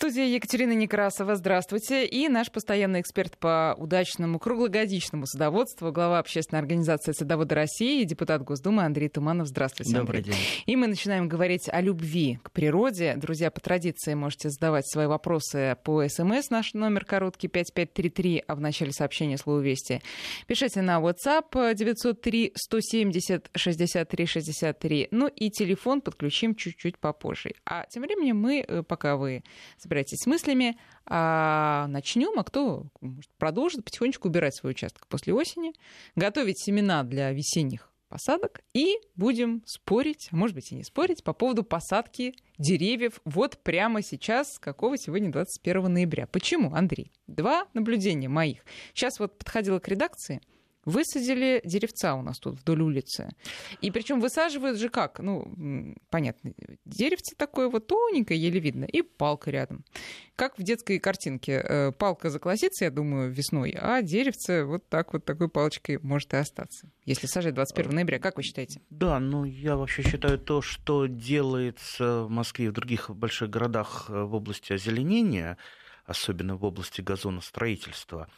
студии Екатерина Некрасова. Здравствуйте. И наш постоянный эксперт по удачному круглогодичному садоводству, глава общественной организации «Садоводы России» и депутат Госдумы Андрей Туманов. Здравствуйте, Добрый день. И мы начинаем говорить о любви к природе. Друзья, по традиции можете задавать свои вопросы по СМС. Наш номер короткий 5533, а в начале сообщения слово «Вести». Пишите на WhatsApp 903 170 63 63. Ну и телефон подключим чуть-чуть попозже. А тем временем мы, э, пока вы собираетесь с мыслями, а начнем, а кто может, продолжит потихонечку убирать свой участок после осени, готовить семена для весенних посадок и будем спорить, а может быть и не спорить, по поводу посадки деревьев вот прямо сейчас, какого сегодня 21 ноября. Почему, Андрей? Два наблюдения моих. Сейчас вот подходила к редакции, высадили деревца у нас тут вдоль улицы. И причем высаживают же как? Ну, понятно, деревце такое вот тоненькое, еле видно, и палка рядом. Как в детской картинке. Э, палка заколосится, я думаю, весной, а деревце вот так вот такой палочкой может и остаться. Если сажать 21 ноября, как вы считаете? Да, ну я вообще считаю то, что делается в Москве и в других больших городах э, в области озеленения, особенно в области газоностроительства,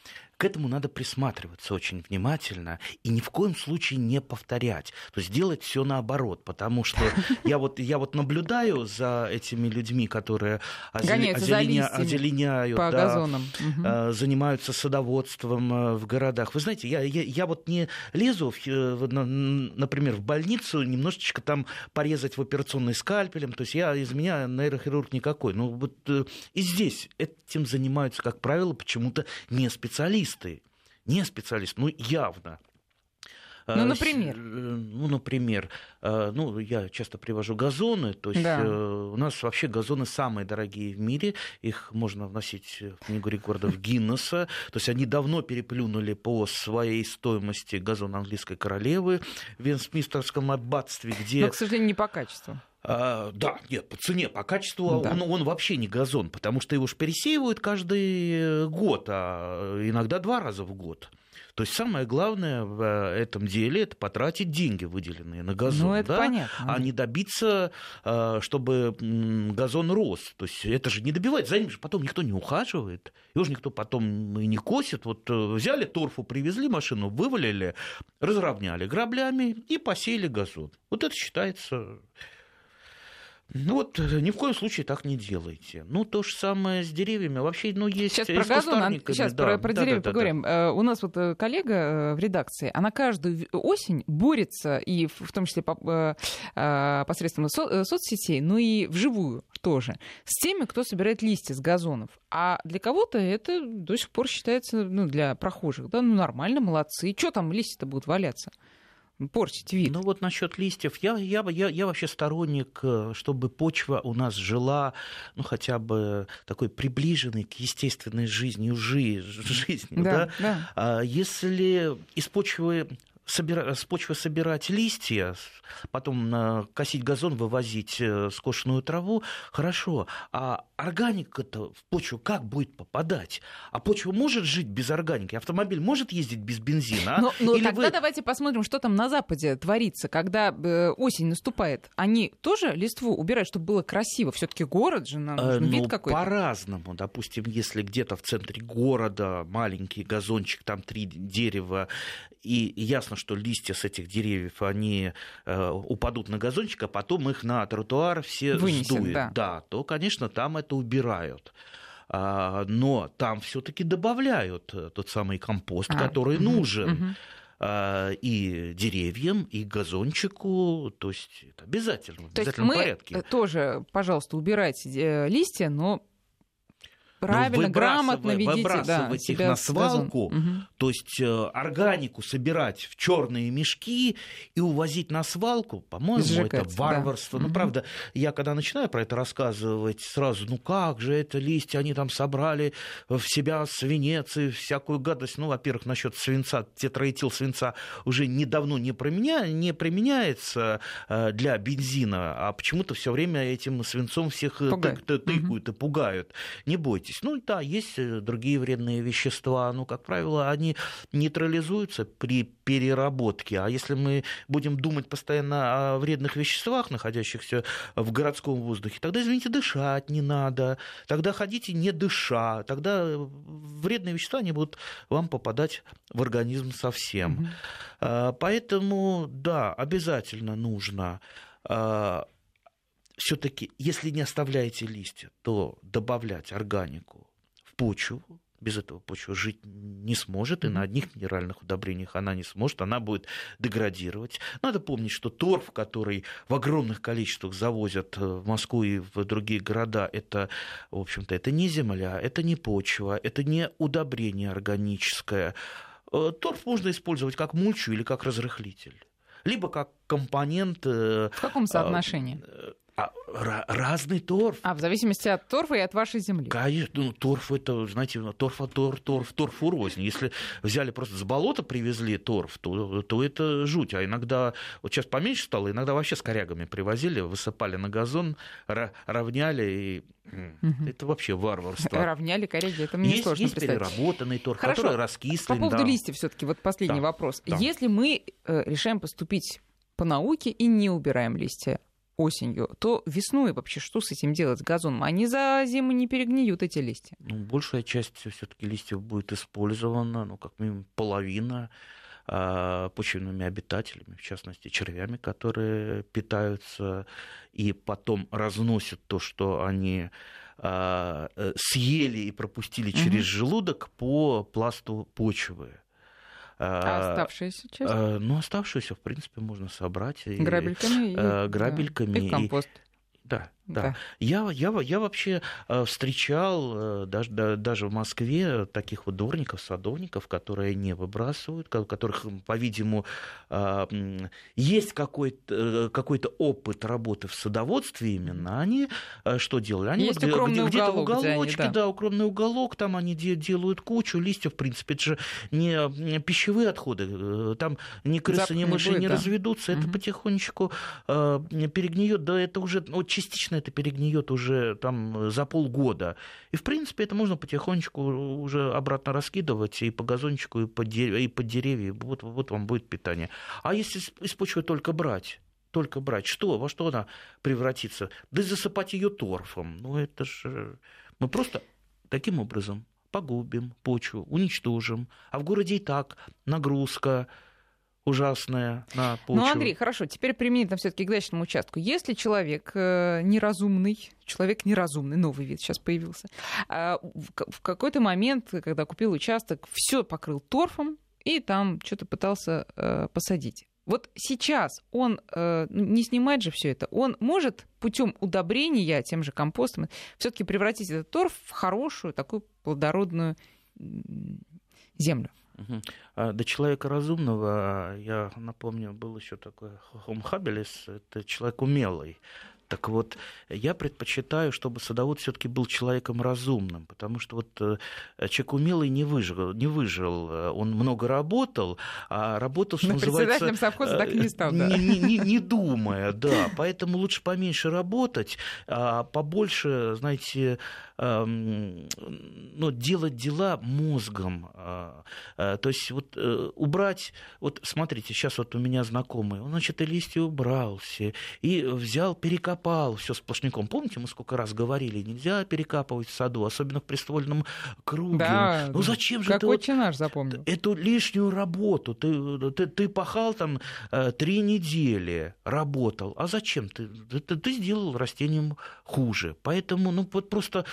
к этому надо присматриваться очень внимательно и ни в коем случае не повторять. То есть делать все наоборот, потому что я вот, я вот наблюдаю за этими людьми, которые озеленя, озеленя, озеленяют, по да, газонам. Угу. занимаются садоводством э, в городах. Вы знаете, я, я, я вот не лезу, э, в, например, в больницу немножечко там порезать в операционной скальпелем. То есть я из меня нейрохирург никакой. Но вот и здесь этим занимаются, как правило, почему-то не специалисты специалисты, не специалисты, ну явно. Ну, например? Ну, например, ну, я часто привожу газоны, то есть да. у нас вообще газоны самые дорогие в мире, их можно вносить в книгу рекордов Гиннесса, то есть они давно переплюнули по своей стоимости газон английской королевы в Вестминстерском аббатстве, где... Но, к сожалению, не по качеству. А, да, нет, по цене, по качеству да. он, он вообще не газон, потому что его же пересеивают каждый год, а иногда два раза в год. То есть самое главное в этом деле это потратить деньги, выделенные на газон, ну, это да, понятно. а не добиться, а, чтобы газон рос. То есть это же не добивает, за ним же потом никто не ухаживает, его же никто потом и не косит. Вот э, взяли торфу, привезли машину, вывалили, разровняли граблями и посеяли газон. Вот это считается ну вот э, ни в коем случае так не делайте. Ну то же самое с деревьями. Вообще, ну есть Сейчас про газон, сейчас да, про, про да, деревья да, поговорим. Да, да. У нас вот э, коллега в редакции, она каждую осень борется, и в том числе посредством со- соцсетей, но и вживую тоже, с теми, кто собирает листья с газонов. А для кого-то это до сих пор считается, ну, для прохожих, да, ну, нормально, молодцы. Что там листья-то будут валяться? Портить вид. Ну вот насчет листьев, я, я, я, я вообще сторонник, э, чтобы почва у нас жила, ну хотя бы такой приближенной к естественной жизни, жизнью, да, да? да. А если из почвы собира... с почвы собирать листья, потом косить газон, вывозить э, скошенную траву, хорошо. А органика-то в почву как будет попадать? А почва может жить без органики? Автомобиль может ездить без бензина? Ну, ну тогда вы... давайте посмотрим, что там на Западе творится, когда э, осень наступает. Они тоже листву убирают, чтобы было красиво? все таки город же, нам нужен ну, вид какой-то. По-разному. Допустим, если где-то в центре города маленький газончик, там три дерева, и ясно, что листья с этих деревьев, они э, упадут на газончик, а потом их на тротуар все Вынесет, сдует. Да. да, то, конечно, там это убирают а, но там все-таки добавляют э, тот самый компост, а, который угу, нужен. Угу и деревьям, и газончику, то есть это обязательно, в то обязательном мы порядке. тоже, пожалуйста, убирайте э, листья, но Правильно, грамотно ведите выбрасывать да, их на свалку, угу. то есть э, органику собирать в черные мешки и увозить на свалку, по-моему, это варварство. Да. Ну, угу. правда, я когда начинаю про это рассказывать, сразу, ну как же это листья, они там собрали в себя свинец и всякую гадость. Ну, во-первых, насчет свинца, тетраэтил свинца уже недавно не, применя... не применяется э, для бензина, а почему-то все время этим свинцом всех э, тыкают и пугают. Не бойтесь согласитесь. Ну да, есть э, другие вредные вещества, но, как правило, они нейтрализуются при переработке. А если мы будем думать постоянно о вредных веществах, находящихся в городском воздухе, тогда, извините, дышать не надо, тогда ходите не дыша, тогда вредные вещества не будут вам попадать в организм совсем. Mm-hmm. Поэтому, да, обязательно нужно а, все-таки, если не оставляете листья, то добавлять органику в почву. Без этого почва жить не сможет, и на одних минеральных удобрениях она не сможет, она будет деградировать. Надо помнить, что торф, который в огромных количествах завозят э, в Москву и в другие города, это, в общем-то, это не земля, это не почва, это не удобрение органическое. Э, торф можно использовать как мульчу или как разрыхлитель либо как компонент... Э, в каком соотношении? А, разный торф. А в зависимости от торфа и от вашей земли. Конечно, ну, торф это, знаете, торф, торф, торф, торф рознь. Если взяли просто с болота привезли торф, то, то это жуть. А иногда, вот сейчас поменьше стало, иногда вообще с корягами привозили, высыпали на газон, равняли и Угу. Это вообще варварство. Равняли коряги, это мне есть, сложно есть представить. переработанный торф, Хорошо. который раскислен. По поводу да. листьев все таки вот последний да. вопрос. Да. Если мы э, решаем поступить по науке и не убираем листья, осенью, то весной вообще что с этим делать, с газоном? Они за зиму не перегниют, эти листья. Ну, большая часть все-таки листьев будет использована, ну, как минимум половина а, почвенными обитателями, в частности червями, которые питаются и потом разносят то, что они а, э, съели и пропустили угу. через желудок по пласту почвы. А оставшаяся часть? Ну, оставшуюся, в принципе, можно собрать. Грабельками? И, грабельками. И, и компост. Да, да. да. Я, я, я вообще э, встречал э, даже, даже в Москве таких вот дворников, садовников, которые не выбрасывают, у которых, по-видимому, э, есть какой-то какой опыт работы в садоводстве именно. Они что делали? Они есть вот где, где-то в уголочке, где они, да. да, укромный уголок, там они делают кучу листьев, в принципе, это же не пищевые отходы, там ни крысы, Запах ни мыши не, будет, не да. разведутся, угу. это потихонечку перегниет, да, это уже ну, частично это перегниет уже там за полгода. И, в принципе, это можно потихонечку уже обратно раскидывать и по газончику, и под, дерев... и под деревья. Вот, вот вам будет питание. А если из почвы только брать, только брать, что, во что она превратится? Да засыпать ее торфом. Ну, это же... Мы просто таким образом погубим почву, уничтожим. А в городе и так нагрузка, ужасная на почву. Ну, Андрей, хорошо, теперь применительно все таки к дачному участку. Если человек э, неразумный, человек неразумный, новый вид сейчас появился, э, в, какой-то момент, когда купил участок, все покрыл торфом и там что-то пытался э, посадить. Вот сейчас он э, не снимает же все это, он может путем удобрения тем же компостом все-таки превратить этот торф в хорошую такую плодородную землю. Угу. До человека разумного, я напомню, был еще такой Хом Хабелес, это человек умелый. Так вот, я предпочитаю, чтобы садовод все-таки был человеком разумным, потому что вот э, человек умелый не выжил, не выжил, он много работал, а работал, что Но называется... председателем совхоза так и не стал, да. Не, не, не думая, да. Поэтому лучше поменьше работать, а побольше, знаете, ну, делать дела мозгом. А, то есть вот э, убрать, вот смотрите, сейчас вот у меня знакомый, он, значит, и листья убрался, и взял, перекопал все сплошняком. Помните, мы сколько раз говорили, нельзя перекапывать в саду, особенно в приствольном круге. Да, ну зачем же как ты вот, наш запомнил. эту лишнюю работу? Ты, ты, ты пахал там э, три недели, работал, а зачем? Ты, ты, ты сделал растениям хуже. Поэтому, ну вот просто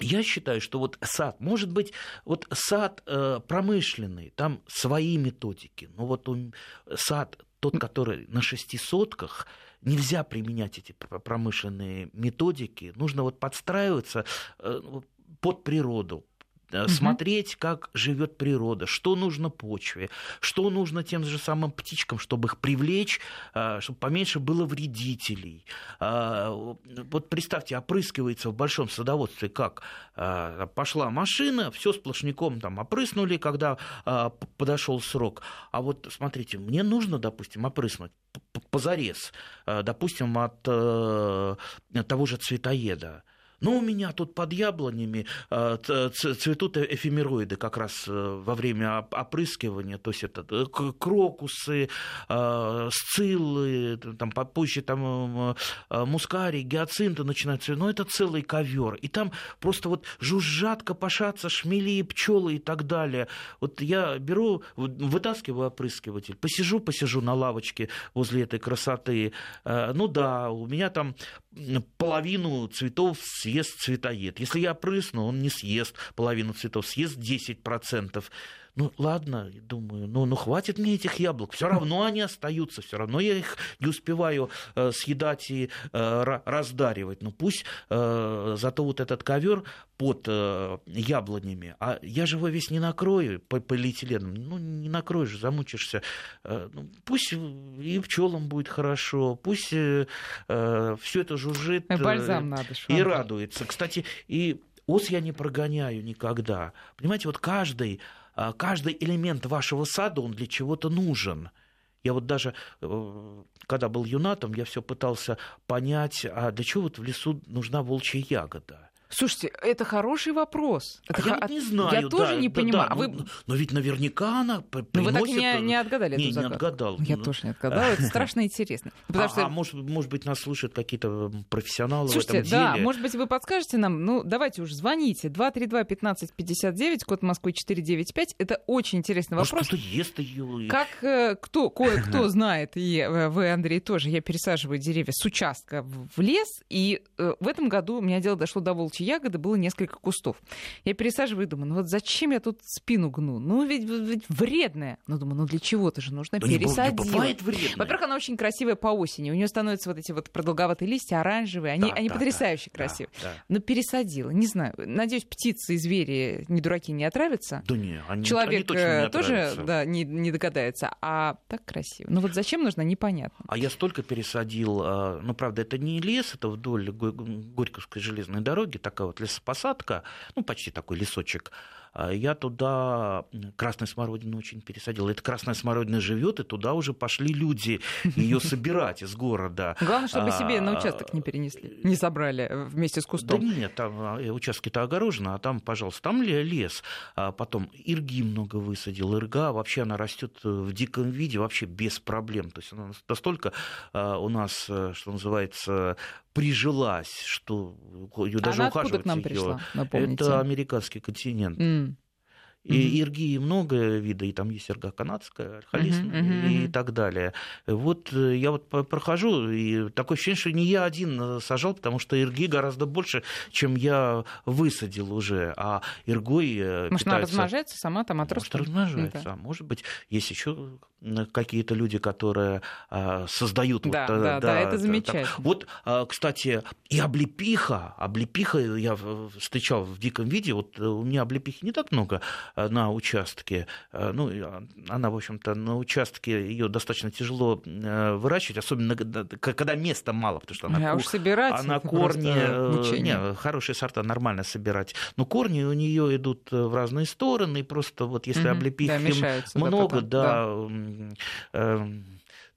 я считаю, что вот сад, может быть, вот сад э, промышленный, там свои методики, но вот он, сад, тот, который на шести сотках, нельзя применять эти промышленные методики, нужно вот подстраиваться э, под природу, угу. смотреть, как живет природа, что нужно почве, что нужно тем же самым птичкам, чтобы их привлечь, э, чтобы поменьше было вредителей. Э, вот представьте, опрыскивается в большом садоводстве как? Пошла машина, все сплошняком там опрыснули, когда подошел срок. А вот смотрите, мне нужно, допустим, опрыснуть позарез, допустим, от того же цветоеда Но у меня тут под яблонями э, цветут э, эфемероиды как раз э, во время опрыскивания, то есть это крокусы, сциллы, там попозже там мускарий, гиацинты начинают цветать, но это целый ковер. И там просто вот жужжат, копошатся шмели, пчелы и так далее. Вот я беру, вытаскиваю опрыскиватель, посижу, посижу на лавочке возле этой красоты. Ну да, у меня там половину цветов съест цветоед. Если я прысну, он не съест половину цветов, съест 10%. Ну ладно, думаю, ну, ну хватит мне этих яблок. Все равно они остаются, все равно я их не успеваю э, съедать и э, раздаривать. Ну пусть э, зато вот этот ковер под э, яблонями, а я же его весь не накрою по полиэтиленом. Ну не накроешь, замучишься. Э, ну, пусть и пчелам будет хорошо, пусть э, э все это жужжит э, Бальзам надо, и радуется. Кстати, и ос я не прогоняю никогда. Понимаете, вот каждый каждый элемент вашего сада, он для чего-то нужен. Я вот даже, э, когда был юнатом, я все пытался понять, а для чего вот в лесу нужна волчья ягода? Слушайте, это хороший вопрос. Это а х... Я не знаю. Я тоже не да, понимаю. Да, а вы... но, но ведь наверняка она приносит... Но вы так не, не отгадали не, эту не отгадал. Я тоже не отгадала. Это страшно интересно. а, что... а может, может быть, нас слушают какие-то профессионалы Слушайте, в этом да, деле? может быть, вы подскажете нам, ну, давайте уже звоните. 232-1559, код Москвы 495. Это очень интересный вопрос. Может, кто-то ест ее. Как э, кто, кое-кто знает, и э, вы, Андрей, тоже, я пересаживаю деревья с участка в лес, и э, в этом году у меня дело дошло до волчьей ягоды, было несколько кустов. Я пересаживаю и думаю, ну вот зачем я тут спину гну? Ну ведь, ведь вредная. Ну думаю, ну для чего-то же нужно да пересадить. Бывает вредная. Во-первых, она очень красивая по осени. У нее становятся вот эти вот продолговатые листья, оранжевые. Они, да, они да, потрясающе да, красивые. Да, да. Но пересадила. Не знаю. Надеюсь, птицы и звери, не дураки, не отравятся. Да не, они, Человек они не тоже да, не, не догадается. А так красиво. Ну вот зачем нужно, непонятно. А я столько пересадил. А, ну, правда, это не лес, это вдоль Горьковской железной дороги, такая вот лесопосадка. Ну, почти такой лесочек. А я туда красной смородину очень пересадил. Эта красная смородина живет, и туда уже пошли люди ее собирать из города. Главное, чтобы себе на а, участок не перенесли, не собрали вместе с кустом. Да нет, там а, э, участки-то огорожены, а там, пожалуйста, там лес. А потом ирги много высадил. Ирга вообще она растет э, в диком виде вообще без проблем. То есть она настолько у нас, э, что называется, прижилась, что ее даже Она ухаживать к нам пришла, напомните. Это американский континент. Mm. И mm-hmm. ирги много вида, и там есть ирга канадская, альхалис mm-hmm. Mm-hmm. и так далее. Вот э, я вот прохожу, и такое ощущение, что не я один э, сажал, потому что ирги гораздо больше, чем я высадил уже, а иргой э, Может, питается... она размножается сама там отростет? Может, размножается, да. а может быть, есть еще какие-то люди, которые а, создают... Да, вот, да, да, да, это замечательно. Так. Вот, а, кстати, и облепиха, облепиха я встречал в диком виде, вот у меня облепихи не так много, на участке. Э, ну, она, в общем-то, на участке ее достаточно тяжело э, выращивать, особенно когда места мало, потому что она, а уж собирать она корни... Не, хорошие сорта нормально собирать. Но корни у нее идут в разные стороны, и просто вот если угу, облепих да, много, да, да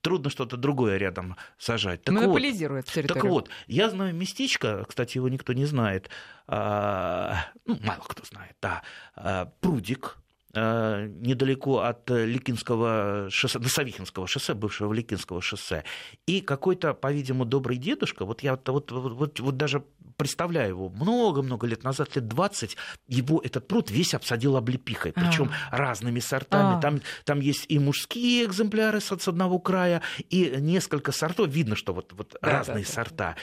трудно что-то другое рядом сажать. Так Монополизирует вот, территорию. Так вот, я знаю местечко, кстати, его никто не знает, а, ну, мало кто знает, да, а, прудик, недалеко от Ликинского шоссе, Носовихинского шоссе, бывшего Ликинского шоссе. И какой-то, по-видимому, добрый дедушка, вот я вот, вот, вот, вот даже представляю его, много-много лет назад, лет 20, его этот пруд весь обсадил облепихой, причем а. разными сортами. А. Там, там есть и мужские экземпляры с одного края, и несколько сортов. Видно, что вот, вот да, разные да, сорта. Да.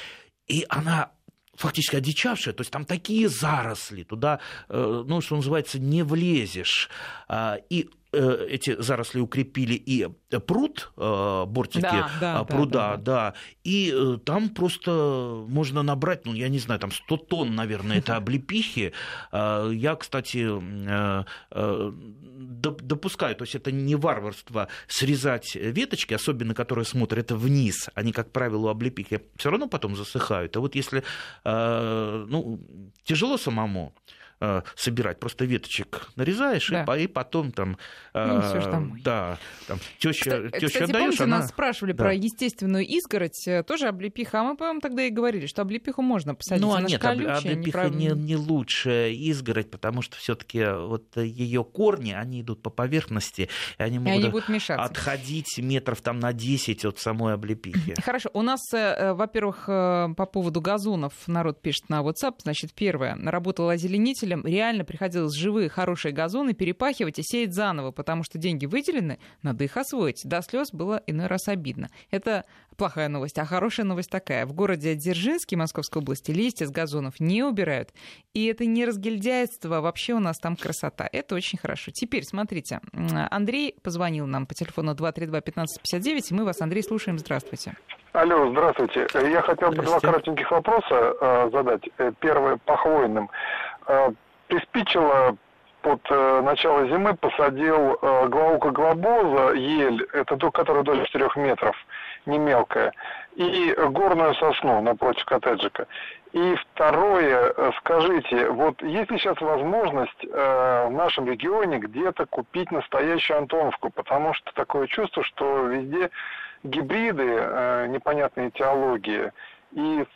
И она фактически одичавшая, то есть там такие заросли, туда, э, ну, что называется, не влезешь. А, и эти заросли укрепили и пруд, э, бортики да, да, пруда, да, да, да. И э, там просто можно набрать, ну, я не знаю, там 100 тонн, наверное, это облепихи. Я, кстати, допускаю, то есть это не варварство срезать веточки, особенно которые смотрят вниз, они, как правило, облепихи все равно потом засыхают. А вот если ну, тяжело самому, э, собирать. Просто веточек нарезаешь, да. и, и потом там... Ну, э, там да, там теща, Кстати, теща помните, она... нас спрашивали да. про естественную изгородь, э, тоже облепиха, а мы, по-моему, тогда и говорили, что облепиху можно посадить. Ну, а нет, колючая, облепиха не, не, не лучшая изгородь, потому что все таки вот ее корни, они идут по поверхности, и они могут, и они будут мешаться. отходить метров там на 10 от самой облепихи. Хорошо, у нас, во-первых, по поводу газонов народ пишет на WhatsApp, значит, первое, работала озеленителем, реально приходилось живые хорошие газоны перепахивать и сеять заново, потому что деньги выделены, надо их освоить. До слез было иной раз обидно. Это плохая новость. А хорошая новость такая. В городе Дзержинске Московской области листья с газонов не убирают. И это не разгильдяйство, вообще у нас там красота. Это очень хорошо. Теперь, смотрите, Андрей позвонил нам по телефону 232-1559, и мы вас, Андрей, слушаем. Здравствуйте. Алло, здравствуйте. Я хотел бы два коротеньких вопроса э, задать. Э, первое по хвойным. Э, приспичило под э, начало зимы посадил э, глаука глобоза, ель, это то, которая до 4 метров, не мелкая, и горную сосну напротив коттеджика. И второе, э, скажите, вот есть ли сейчас возможность э, в нашем регионе где-то купить настоящую Антоновку? Потому что такое чувство, что везде гибриды, непонятные теологии. И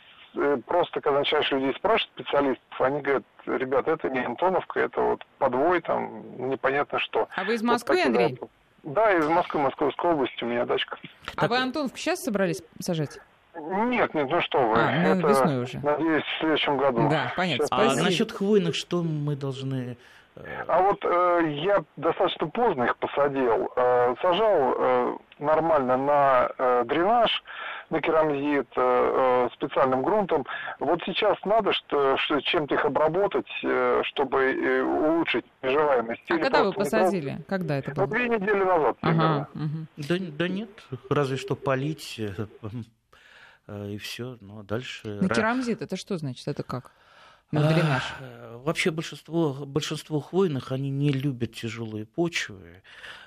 просто, когда начинаешь людей спрашивать, специалистов, они говорят, ребят, это не Антоновка, это вот подвой, там, непонятно что. А вы из Москвы, вот Андрей? Да, из Москвы, Московской области, у меня дачка. А так... вы Антоновку сейчас собрались сажать? Нет, нет, ну что вы. А, ну, это, весной уже. Надеюсь, в следующем году. Да, понятно. Сейчас. А насчет хвойных, что мы должны а вот э, я достаточно поздно их посадил. Э, сажал э, нормально на э, дренаж, на керамзит, э, э, специальным грунтом. Вот сейчас надо что, что, чем-то их обработать, э, чтобы э, улучшить приживаемость. А когда вы посадили? Метров... Когда это было? Две недели назад. Ага, угу. да, да нет, разве что полить э, э, и все. Ну, а дальше... На керамзит это что значит? Это как? на дренаж? Вообще большинство, большинство хвойных, они не любят тяжелые почвы.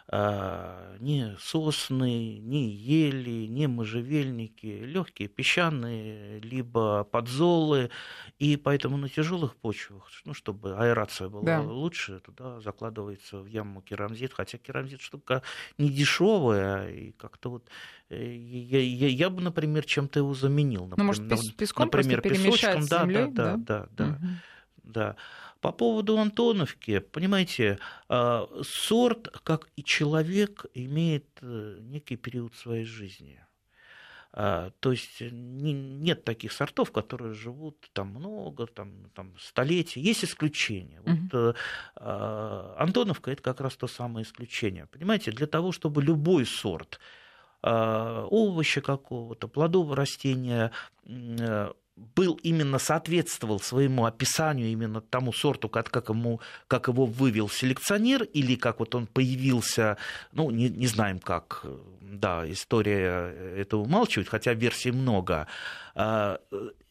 А, ни сосны, ни ели, ни можжевельники, легкие песчаные, либо подзолы. И поэтому на тяжелых почвах, ну, чтобы аэрация была да. лучше, туда закладывается в яму керамзит. Хотя керамзит штука не дешевая, и как-то вот э, я, я, я бы, например, чем-то его заменил. Например, ну, может, песком например, песочком, да, землей, да, да, да, да, угу. да. По поводу Антоновки, понимаете, а, сорт, как и человек, имеет э, некий период своей жизни. А, то есть нет таких сортов, которые живут там много, там, там столетия. Есть исключения. Mm-hmm. Вот, э, Антоновка это как раз то самое исключение. Понимаете, для того, чтобы любой сорт э, овоща какого-то, плодового растения был именно соответствовал своему описанию именно тому сорту, как, как, ему, как его вывел селекционер, или как вот он появился, ну, не, не знаем как, да, история это умалчивает, хотя версий много. А,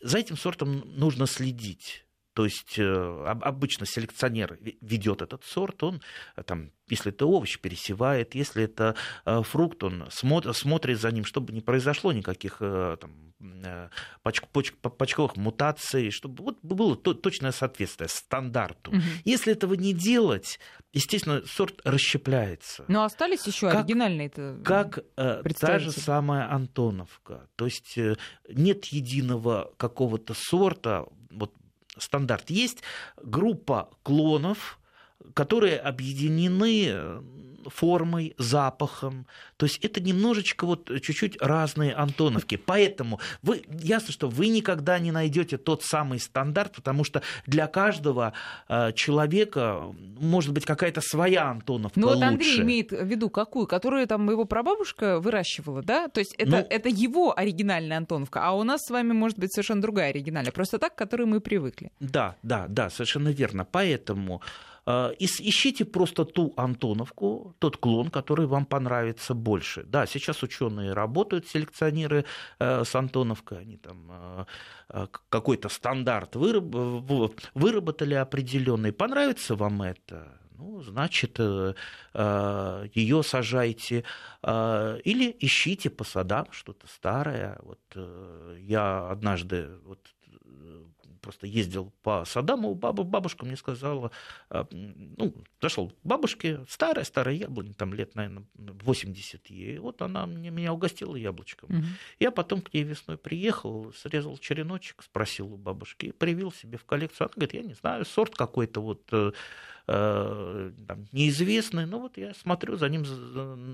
за этим сортом нужно следить. То есть э, обычно селекционер ведет этот сорт, он э, там, если это овощ, пересевает, если это э, фрукт, он смотрит за ним, чтобы не произошло никаких там, поч, поч, почковых мутаций, чтобы вот было точное соответствие стандарту. Угу. Если этого не делать, естественно, сорт расщепляется. Но остались еще оригинальные это Как та же самая Антоновка. То есть нет единого какого-то сорта, вот стандарт. Есть группа клонов, которые объединены формой, запахом. То есть это немножечко вот чуть-чуть разные Антоновки. Поэтому вы, ясно, что вы никогда не найдете тот самый стандарт, потому что для каждого э, человека может быть какая-то своя Антоновка Ну вот Андрей имеет в виду какую? Которую там его прабабушка выращивала, да? То есть это, ну, это его оригинальная Антоновка, а у нас с вами может быть совершенно другая оригинальная. Просто так, к которой мы привыкли. Да, да, да, совершенно верно. Поэтому ищите просто ту Антоновку, тот клон, который вам понравится больше. Да, сейчас ученые работают, селекционеры э, с Антоновкой, они там э, какой-то стандарт выработали определенный. Понравится вам это? ну, значит, ее сажайте или ищите по садам что-то старое. Вот я однажды вот просто ездил по садам, у бабы, бабушка мне сказала, а, ну, зашел к бабушке, старая-старая яблоня, там лет, наверное, 80 ей, вот она мне, меня угостила яблочком. Угу. Я потом к ней весной приехал, срезал череночек, спросил у бабушки, привил себе в коллекцию. Она говорит, я не знаю, сорт какой-то вот э, э там, неизвестный, но вот я смотрю, за ним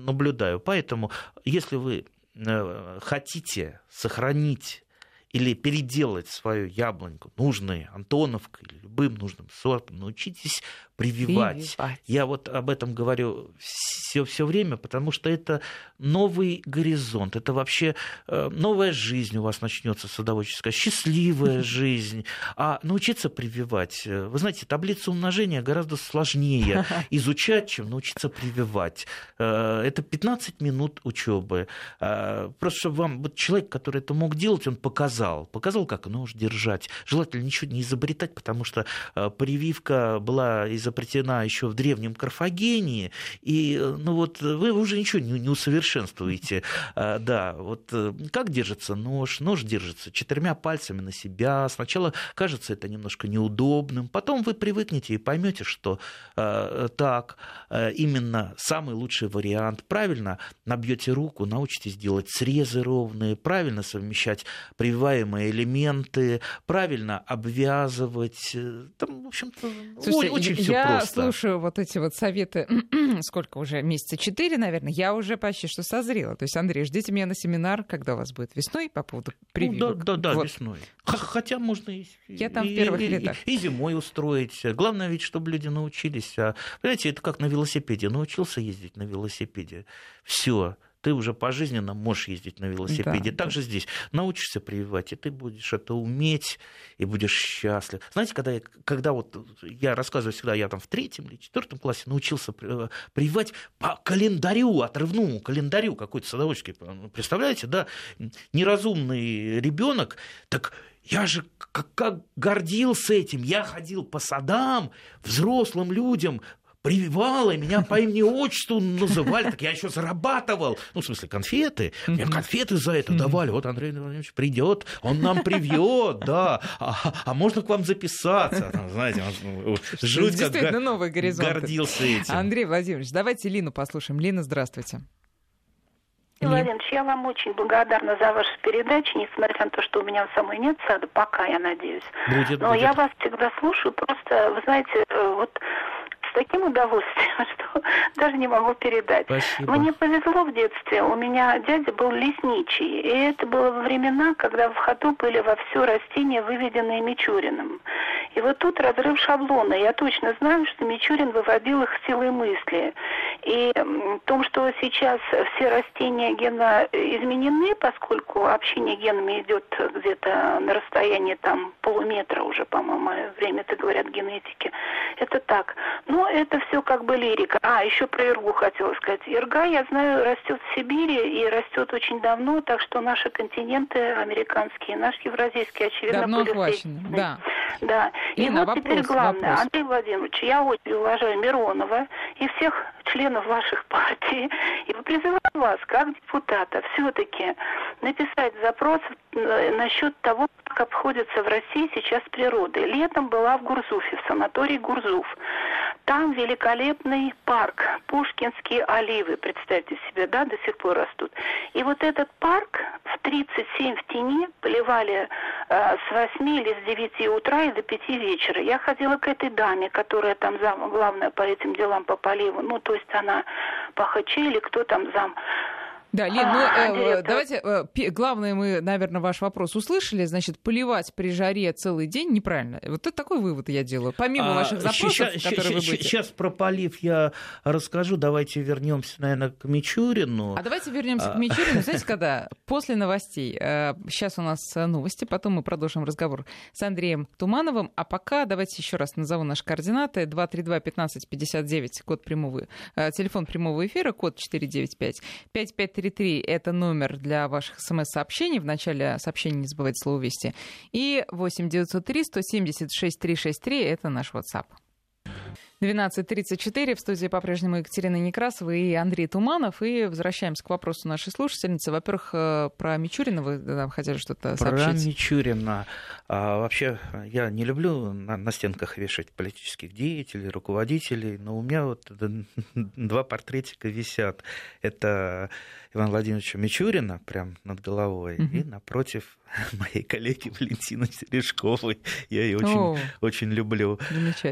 наблюдаю. Поэтому, если вы э, хотите сохранить или переделать свою яблоньку нужной Антоновкой или любым нужным сортом, научитесь прививать. прививать. Я вот об этом говорю все, все время, потому что это новый горизонт, это вообще э, новая жизнь у вас начнется садоводческая, счастливая жизнь. А научиться прививать, э, вы знаете, таблицу умножения гораздо сложнее изучать, чем научиться прививать. Э, это 15 минут учебы. Просто чтобы вам, вот человек, который это мог делать, он показал, показал, как нож держать. Желательно ничего не изобретать, потому что прививка была из изобретена еще в древнем Карфагении, и э, ну вот вы уже ничего не, не усовершенствуете. А, да, вот э, как держится нож? Нож держится четырьмя пальцами на себя. Сначала кажется это немножко неудобным, потом вы привыкнете и поймете, что э, так, именно самый лучший вариант. Правильно набьете руку, научитесь делать срезы ровные, правильно совмещать прививаемые элементы, правильно обвязывать. Там, в общем-то, Слушайте, очень все я просто. слушаю вот эти вот советы, сколько уже, месяца четыре, наверное, я уже почти что созрела. То есть, Андрей, ждите меня на семинар, когда у вас будет весной по поводу прививок. Ну, да, да, да, вот. весной. Хотя можно и, я там и, в первых и. И, и зимой устроить. Главное ведь, чтобы люди научились. А, понимаете, это как на велосипеде. Научился ездить на велосипеде. Все ты уже пожизненно можешь ездить на велосипеде. Да, Также да. здесь научишься прививать, и ты будешь это уметь, и будешь счастлив. Знаете, когда, я, когда вот я рассказываю всегда, я там в третьем или четвертом классе научился прививать по календарю, отрывному календарю какой-то садоводческий. Представляете, да, неразумный ребенок, так я же как, как гордился этим. Я ходил по садам, взрослым людям прививала, и меня по имени отчеству называли, так я еще зарабатывал. Ну, в смысле, конфеты. Мне конфеты за это давали. Вот Андрей Владимирович придет, он нам привьет, да. А, а можно к вам записаться? Там, знаете, он, жуть Действительно, как новый горизонт. гордился этим. Андрей Владимирович, давайте Лину послушаем. Лина, здравствуйте. Владимирович, я вам очень благодарна за вашу передачу, несмотря на то, что у меня самой нет сада, пока, я надеюсь. Будет, Но будет. я вас всегда слушаю, просто, вы знаете, э, вот с таким удовольствием, что даже не могу передать. Спасибо. Мне повезло в детстве. У меня дядя был лесничий. И это было времена, когда в ходу были во все растения, выведенные Мичуриным. И вот тут разрыв шаблона. Я точно знаю, что Мичурин выводил их силой мысли. И в том, что сейчас все растения гена изменены, поскольку общение генами идет где-то на расстоянии там полуметра уже, по-моему, время это говорят генетики. Это так. Но это все как бы лирика. А, еще про иргу хотела сказать. Ирга, я знаю, растет в Сибири и растет очень давно, так что наши континенты американские, наш евразийский, очевидно, давно были охвачены. Да. Да. И Инна, вот вопрос, теперь главное, вопрос. Андрей Владимирович, я очень уважаю Миронова и всех членов ваших партий и призываю вас, как депутата, все-таки написать запрос э, насчет того, как обходится в России сейчас природа. Летом была в Гурзуфе, в санатории Гурзуф. Там великолепный парк, Пушкинские оливы, представьте себе, да, до сих пор растут. И вот этот парк в 37 в тени поливали э, с 8 или с 9 утра и до 5 вечера. Я ходила к этой даме, которая там зам, главная по этим делам по поливу, ну, то есть она по или кто там зам. Да, Лен, ну э, давайте, э, главное, мы, наверное, ваш вопрос услышали. Значит, поливать при жаре целый день неправильно. Вот это такой вывод я делаю. Помимо а, ваших запросов, сейчас, которые вы будете... Сейчас про полив я расскажу. Давайте вернемся, наверное, к Мичурину. А давайте вернемся а... к Мичурину. Знаете, когда? После новостей. Э, сейчас у нас новости, потом мы продолжим разговор с Андреем Тумановым. А пока давайте еще раз назову наши координаты. 232-1559, код прямого, э, телефон прямого эфира, код 495. 55 5533 — это номер для ваших смс-сообщений. В начале сообщения не забывайте слово «Вести». И 8 903 176 363 — это наш WhatsApp. 12.34. В студии по-прежнему Екатерина Некрасова и Андрей Туманов. И возвращаемся к вопросу нашей слушательницы. Во-первых, э, про Мичурина вы нам хотели что-то сообщить? Про Мичурина. А, вообще, я не люблю на, на стенках вешать политических деятелей, руководителей, но у меня вот два портретика висят. Это Ивана Владимировича Мичурина прям над головой, угу. и напротив моей коллеги Валентины Терешковой. Я ее очень, О, очень люблю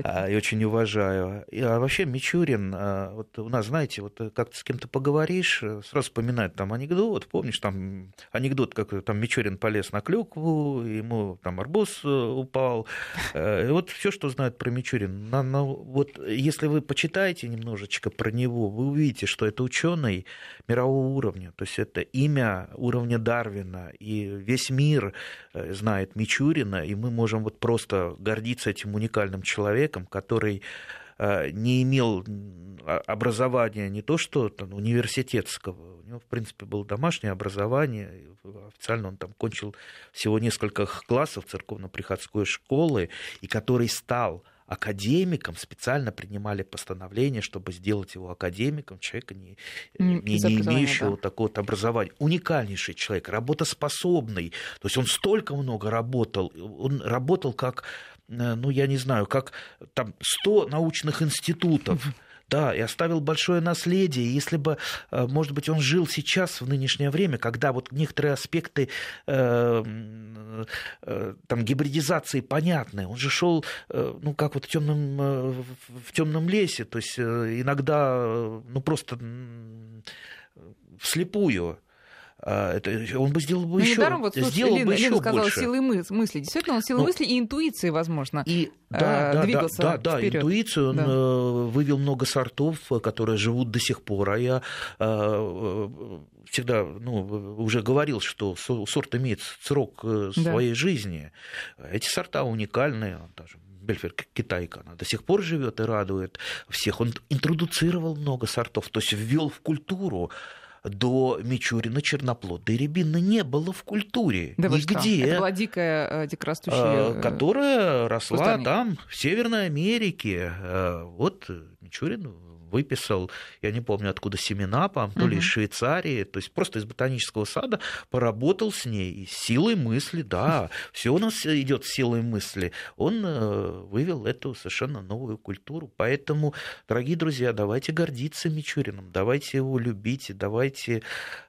а, и очень уважаю. И, а вообще Мичурин, а, вот у нас, знаете, вот как ты с кем-то поговоришь, сразу вспоминает там анекдот, помнишь, там анекдот, как там Мичурин полез на клюкву, ему там арбуз э, упал. Э, и вот все, что знают про Мичурина. Вот если вы почитаете немножечко про него, вы увидите, что это ученый мирового уровня. То есть это имя уровня Дарвина, и весь мир э, знает Мичурина, и мы можем вот просто гордиться этим уникальным человеком, который э, не имел образования не то что там, университетского, у него, в принципе, было домашнее образование, официально он там кончил всего несколько классов церковно-приходской школы, и который стал академиком, специально принимали постановление, чтобы сделать его академиком, человека, не, не, не имеющего да. такого образования. Уникальнейший человек, работоспособный. То есть он столько много работал. Он работал как, э, ну, я не знаю, как там 100 научных институтов. Да, и оставил большое наследие. Если бы, э, может быть, он жил сейчас, в нынешнее время, когда вот некоторые аспекты э, э, там, гибридизации понятны, он же шел, э, ну, как вот в темном, э, в темном лесе, то есть э, иногда, ну, просто вслепую. А, это, он бы сделал бы ну, еще, недаром, вот, слушай, сделал Лена, бы еще Лена сказала больше. силы мысли. Действительно, он силой ну, мысли и интуиции, возможно, и, да, э, двигался да, да, да, интуицию он да. Э, вывел много сортов, которые живут до сих пор. А я э, всегда ну, уже говорил, что сорт имеет срок э, своей да. жизни. Эти сорта уникальные, даже Бельфер китайка, она до сих пор живет и радует всех. Он интродуцировал много сортов, то есть ввел в культуру до Мичурина черноплода рябины не было в культуре. Да нигде. Это была дикая, э, дикорастущая... Э, которая росла кустарник. там, в Северной Америке. Э, вот Мичурин выписал, я не помню откуда семена, по то ли из Швейцарии, то есть просто из ботанического сада, поработал с ней, и силой мысли, да, все у нас идет силой мысли. Он э, вывел эту совершенно новую культуру. Поэтому, дорогие друзья, давайте гордиться Мичуриным, давайте его любить, давайте,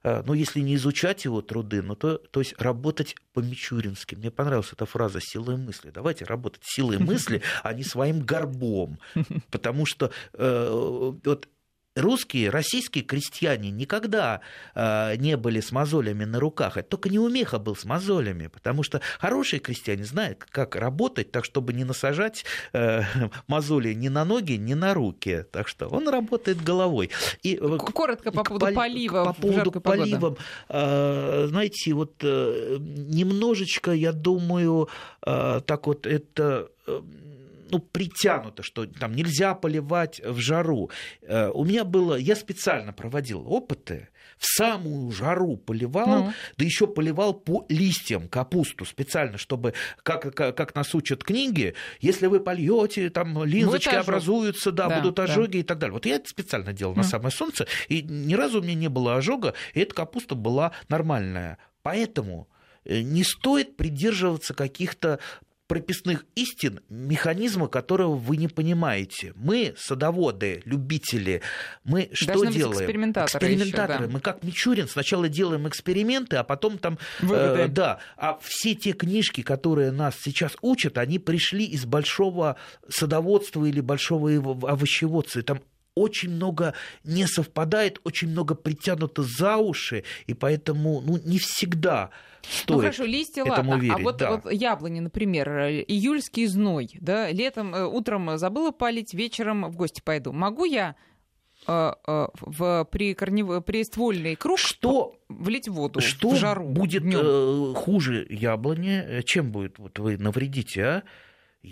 э, ну, если не изучать его труды, но то, то есть работать по-мичурински. Мне понравилась эта фраза «силой мысли». Давайте работать силой мысли, а не своим горбом. Потому что вот русские, российские крестьяне никогда э, не были с мозолями на руках. Это только неумеха был с мозолями, потому что хорошие крестьяне знают, как работать, так чтобы не насажать э, мозоли ни на ноги, ни на руки. Так что он работает головой. И, э, Коротко по поводу полива. По поводу полива. Э, знаете, вот э, немножечко, я думаю, э, так вот это... Ну, притянуто, что там нельзя поливать в жару. Э, у меня было, я специально проводил опыты, в самую жару поливал, ну. да еще поливал по листьям капусту специально, чтобы, как, как, как нас учат книги, если вы польете, там линзочки образуются, да, да, будут ожоги да. и так далее. Вот я это специально делал ну. на самое солнце, и ни разу у меня не было ожога, и эта капуста была нормальная. Поэтому э, не стоит придерживаться каких-то прописных истин, механизма которого вы не понимаете. Мы, садоводы, любители, мы что Должны делаем? экспериментаторы. Экспериментаторы. Еще, да. Мы как Мичурин сначала делаем эксперименты, а потом там... Э, да. А все те книжки, которые нас сейчас учат, они пришли из большого садоводства или большого овощеводства. Там очень много не совпадает, очень много притянуто за уши, и поэтому ну, не всегда стоит ну хорошо, листья, этому ладно. А верить. А вот, да. вот яблони, например, июльский зной, да, летом, э, утром забыла палить, вечером в гости пойду. Могу я э, э, в при, корнев... при ствольный круг что, влить воду что в жару. будет днём? хуже яблони? Чем будет вот вы навредите, а?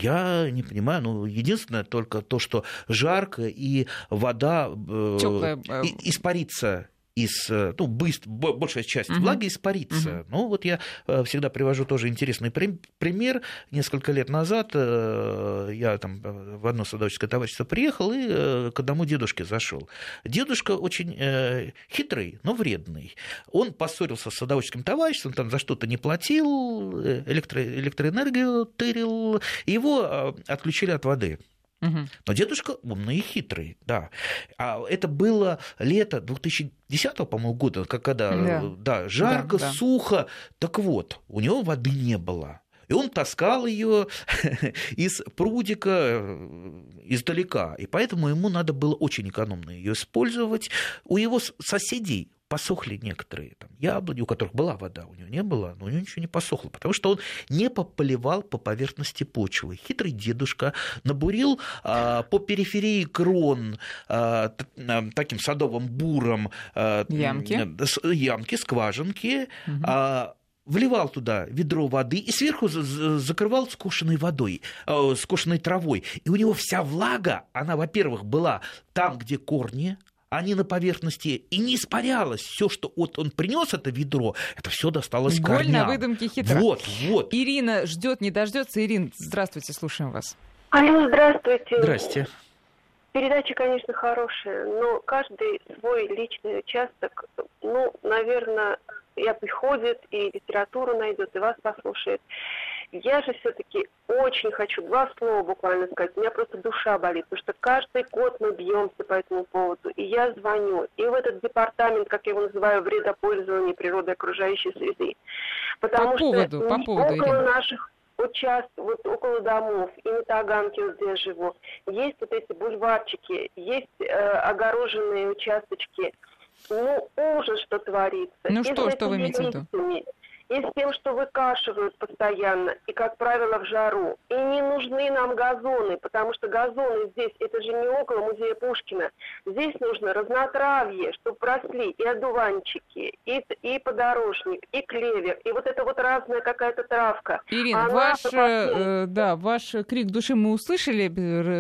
Я не понимаю, ну, единственное только то, что жарко и вода э, Тёплая, э... испарится из, ну, быстро, большая часть угу. влаги испарится. Угу. Ну, вот я всегда привожу тоже интересный пример. Несколько лет назад я там в одно садоводческое товарищество приехал и к одному дедушке зашел. Дедушка очень хитрый, но вредный. Он поссорился с садоводческим товариществом, там за что-то не платил, электро, электроэнергию тырил, его отключили от воды. Но дедушка умный и хитрый, да. А это было лето 2010, по-моему, года, когда да. Да, жарко, да, да. сухо. Так вот, у него воды не было. И он таскал ее из прудика э, издалека. И поэтому ему надо было очень экономно ее использовать. У его соседей посохли некоторые там, яблони, у которых была вода, у него не было, но у него ничего не посохло, потому что он не пополивал по поверхности почвы. Хитрый дедушка набурил а, по периферии крон а, таким садовым буром а, ямки. ямки, скважинки, угу. а, вливал туда ведро воды и сверху закрывал скошенной водой, э, скошенной травой. И у него вся влага, она, во-первых, была там, где корни, а не на поверхности, и не испарялось. Все, что вот он принес это ведро, это все досталось Голь корням. на выдумке хитро. Вот, вот. Ирина ждет, не дождется. Ирин, здравствуйте, слушаем вас. Алло, здравствуйте. Здрасте. Передача, конечно, хорошая, но каждый свой личный участок, ну, наверное, я приходит и литературу найдет, и вас послушает. Я же все-таки очень хочу два слова буквально сказать. У меня просто душа болит, потому что каждый год мы бьемся по этому поводу. И я звоню. И в этот департамент, как я его называю, вредопользования природы окружающей среды. Потому по поводу, что по поводу, около Ирина. наших участ, вот около домов и на Таганке, где я живу, есть вот эти бульварчики, есть э, огороженные участочки. Ну, ужас, что творится. Ну и что, что вы имеете в виду? И с тем, что выкашивают постоянно, и, как правило, в жару. И не нужны нам газоны, потому что газоны здесь, это же не около музея Пушкина. Здесь нужно разнотравье, чтобы росли и одуванчики, и, и подорожник, и клевер, и вот это вот разная какая-то травка. Ирина, ваш, э, да, ваш крик души мы услышали,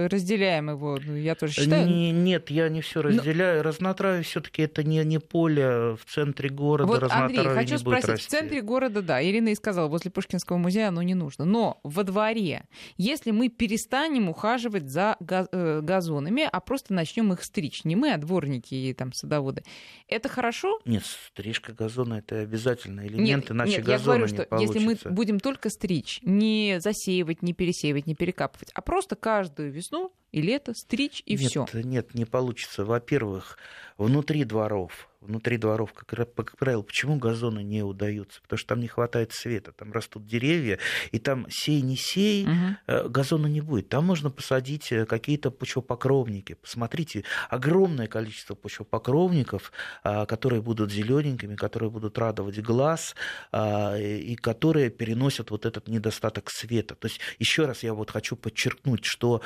разделяем его, я тоже считаю. Не, нет, я не все разделяю. Но... Разнотравье все-таки это не, не поле в центре города. Вот, Андрей, хочу спросить, расти. в центре города города, да, Ирина и сказала, возле Пушкинского музея оно не нужно. Но во дворе, если мы перестанем ухаживать за э, газонами, а просто начнем их стричь, не мы, а дворники и там садоводы, это хорошо? Нет, стрижка газона это обязательный элемент, нет, иначе нет, газона я говорю, что получится. если мы будем только стричь, не засеивать, не пересеивать, не перекапывать, а просто каждую весну и лето стричь и все. Нет, не получится. Во-первых, внутри дворов внутри дворов, как, как правило, почему газоны не удаются? Потому что там не хватает света, там растут деревья, и там сей не сей, угу. газона не будет. Там можно посадить э, какие-то почвопокровники. Посмотрите, огромное количество почвопокровников, а, которые будут зелененькими, которые будут радовать глаз, а, и которые переносят вот этот недостаток света. То есть, еще раз я вот хочу подчеркнуть, что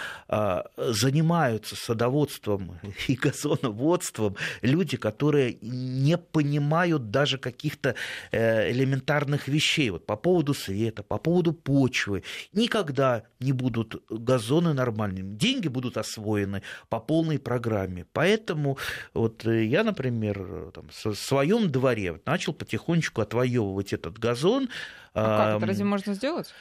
занимаются садоводством и газоноводством люди, которые не понимают даже каких-то э, элементарных вещей. Вот по поводу света, по поводу почвы. Никогда не будут газоны нормальными. Деньги будут освоены по полной программе. Поэтому вот э, я, например, там, в своем дворе начал потихонечку отвоевывать этот газон. А как это разве можно сделать?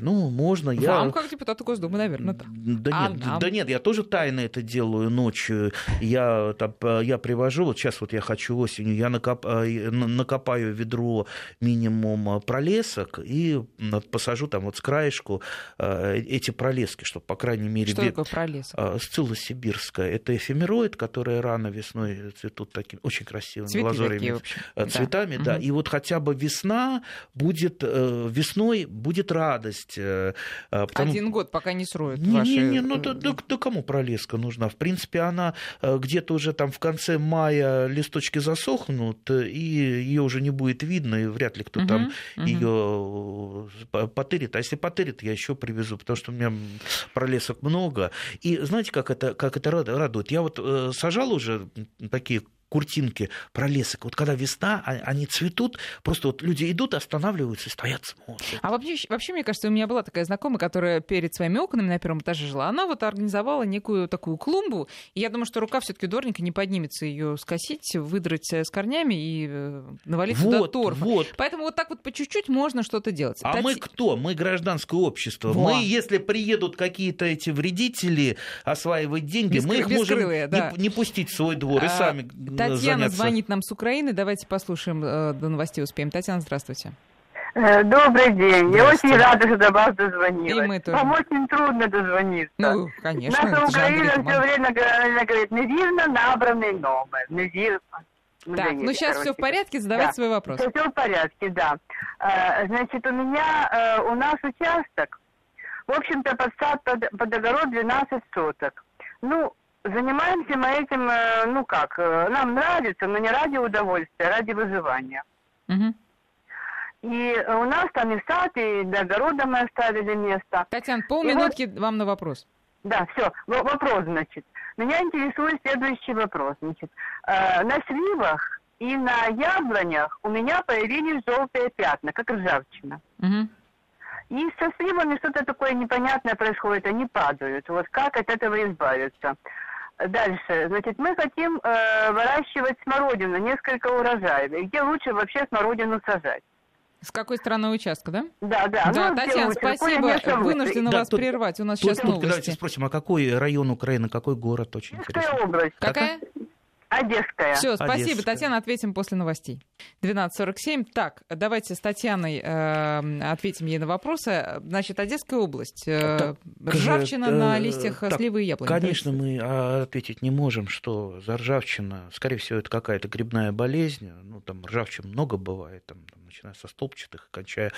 Ну, можно. Вам, я... как депутату Госдумы, наверное, да. Да, а нет, нам? да нет, я тоже тайно это делаю ночью. Я, там, я привожу, вот сейчас вот я хочу осенью, я накоп, э, накопаю ведро минимум пролесок и посажу там вот с краешку э, эти пролески, чтобы, по крайней мере... Что такое пролесок? Э, Сцилла сибирская. Это эфемероид, который рано весной цветут такими очень красивыми Цветы такие, цветами. Да. да. И вот хотя бы весна будет, весной будет будет радость. Э, э, потому... Один год, пока не сроют не, ваши... Не, не, ну да, да, да кому пролеска нужна? В принципе, она э, где-то уже там в конце мая листочки засохнут, и ее уже не будет видно, и вряд ли кто угу, там угу. ее потырит. А если потырит, я еще привезу, потому что у меня пролесок много. И знаете, как это, как это радует? Я вот сажал уже такие куртинки про лесок. Вот когда весна, а, они цветут, просто вот люди идут, останавливаются и стоят смотрят. А вообще, вообще, мне кажется, у меня была такая знакомая, которая перед своими окнами на первом этаже жила. Она вот организовала некую такую клумбу, и я думаю, что рука все таки дворника не поднимется ее скосить, выдрать с корнями и э, навалить вот, туда торф. Вот. Поэтому вот так вот по чуть-чуть можно что-то делать. А Тати... мы кто? Мы гражданское общество. Во. Мы, если приедут какие-то эти вредители осваивать деньги, Бескры... мы их можем да. не, не пустить в свой двор а, и сами Татьяна заняться. звонит нам с Украины. Давайте послушаем, э, до новостей успеем. Татьяна, здравствуйте. Э, добрый день. Я очень рада, что до вас дозвонилась. И мы тоже. Вам очень трудно дозвониться. Ну, конечно. Наша Украина все время говорит, неверно набранный номер. Неверно. Так, ну сейчас все в порядке, задавайте да. свой вопрос. Все, все в порядке, да. Э, значит, у меня, у нас участок, в общем-то, под сад, под, под огород 12 соток. Ну, Занимаемся мы этим, э, ну как, э, нам нравится, но не ради удовольствия, а ради выживания. Угу. И у нас там и сад, и для огорода мы оставили место. Татьяна, полминутки вот, вам на вопрос. Да, все. Вопрос, значит. Меня интересует следующий вопрос. Значит, э, на сливах и на яблонях у меня появились желтые пятна, как ржавчина. Угу. И со сливами что-то такое непонятное происходит, они падают. Вот как от этого избавиться? Дальше. Значит, мы хотим э, выращивать смородину, несколько урожаев. И где лучше вообще смородину сажать? С какой стороны участка, да? Да, да. Да, ну, Татьяна, спасибо. Вынуждена да, вас тут, прервать. У нас тут, сейчас тут, новости. Давайте спросим, а какой район Украины, какой город? Очень интересно. область. Какая? Одесская. Все, спасибо, Одесская. Татьяна, ответим после новостей. 12.47. Так, давайте с Татьяной э, ответим ей на вопросы. Значит, Одесская область. Э, так, ржавчина э, на листьях так, сливы и яблони. Конечно, мы а, ответить не можем, что за ржавчина, скорее всего, это какая-то грибная болезнь. Ну, там ржавчин много бывает, там, начиная со столбчатых, кончая.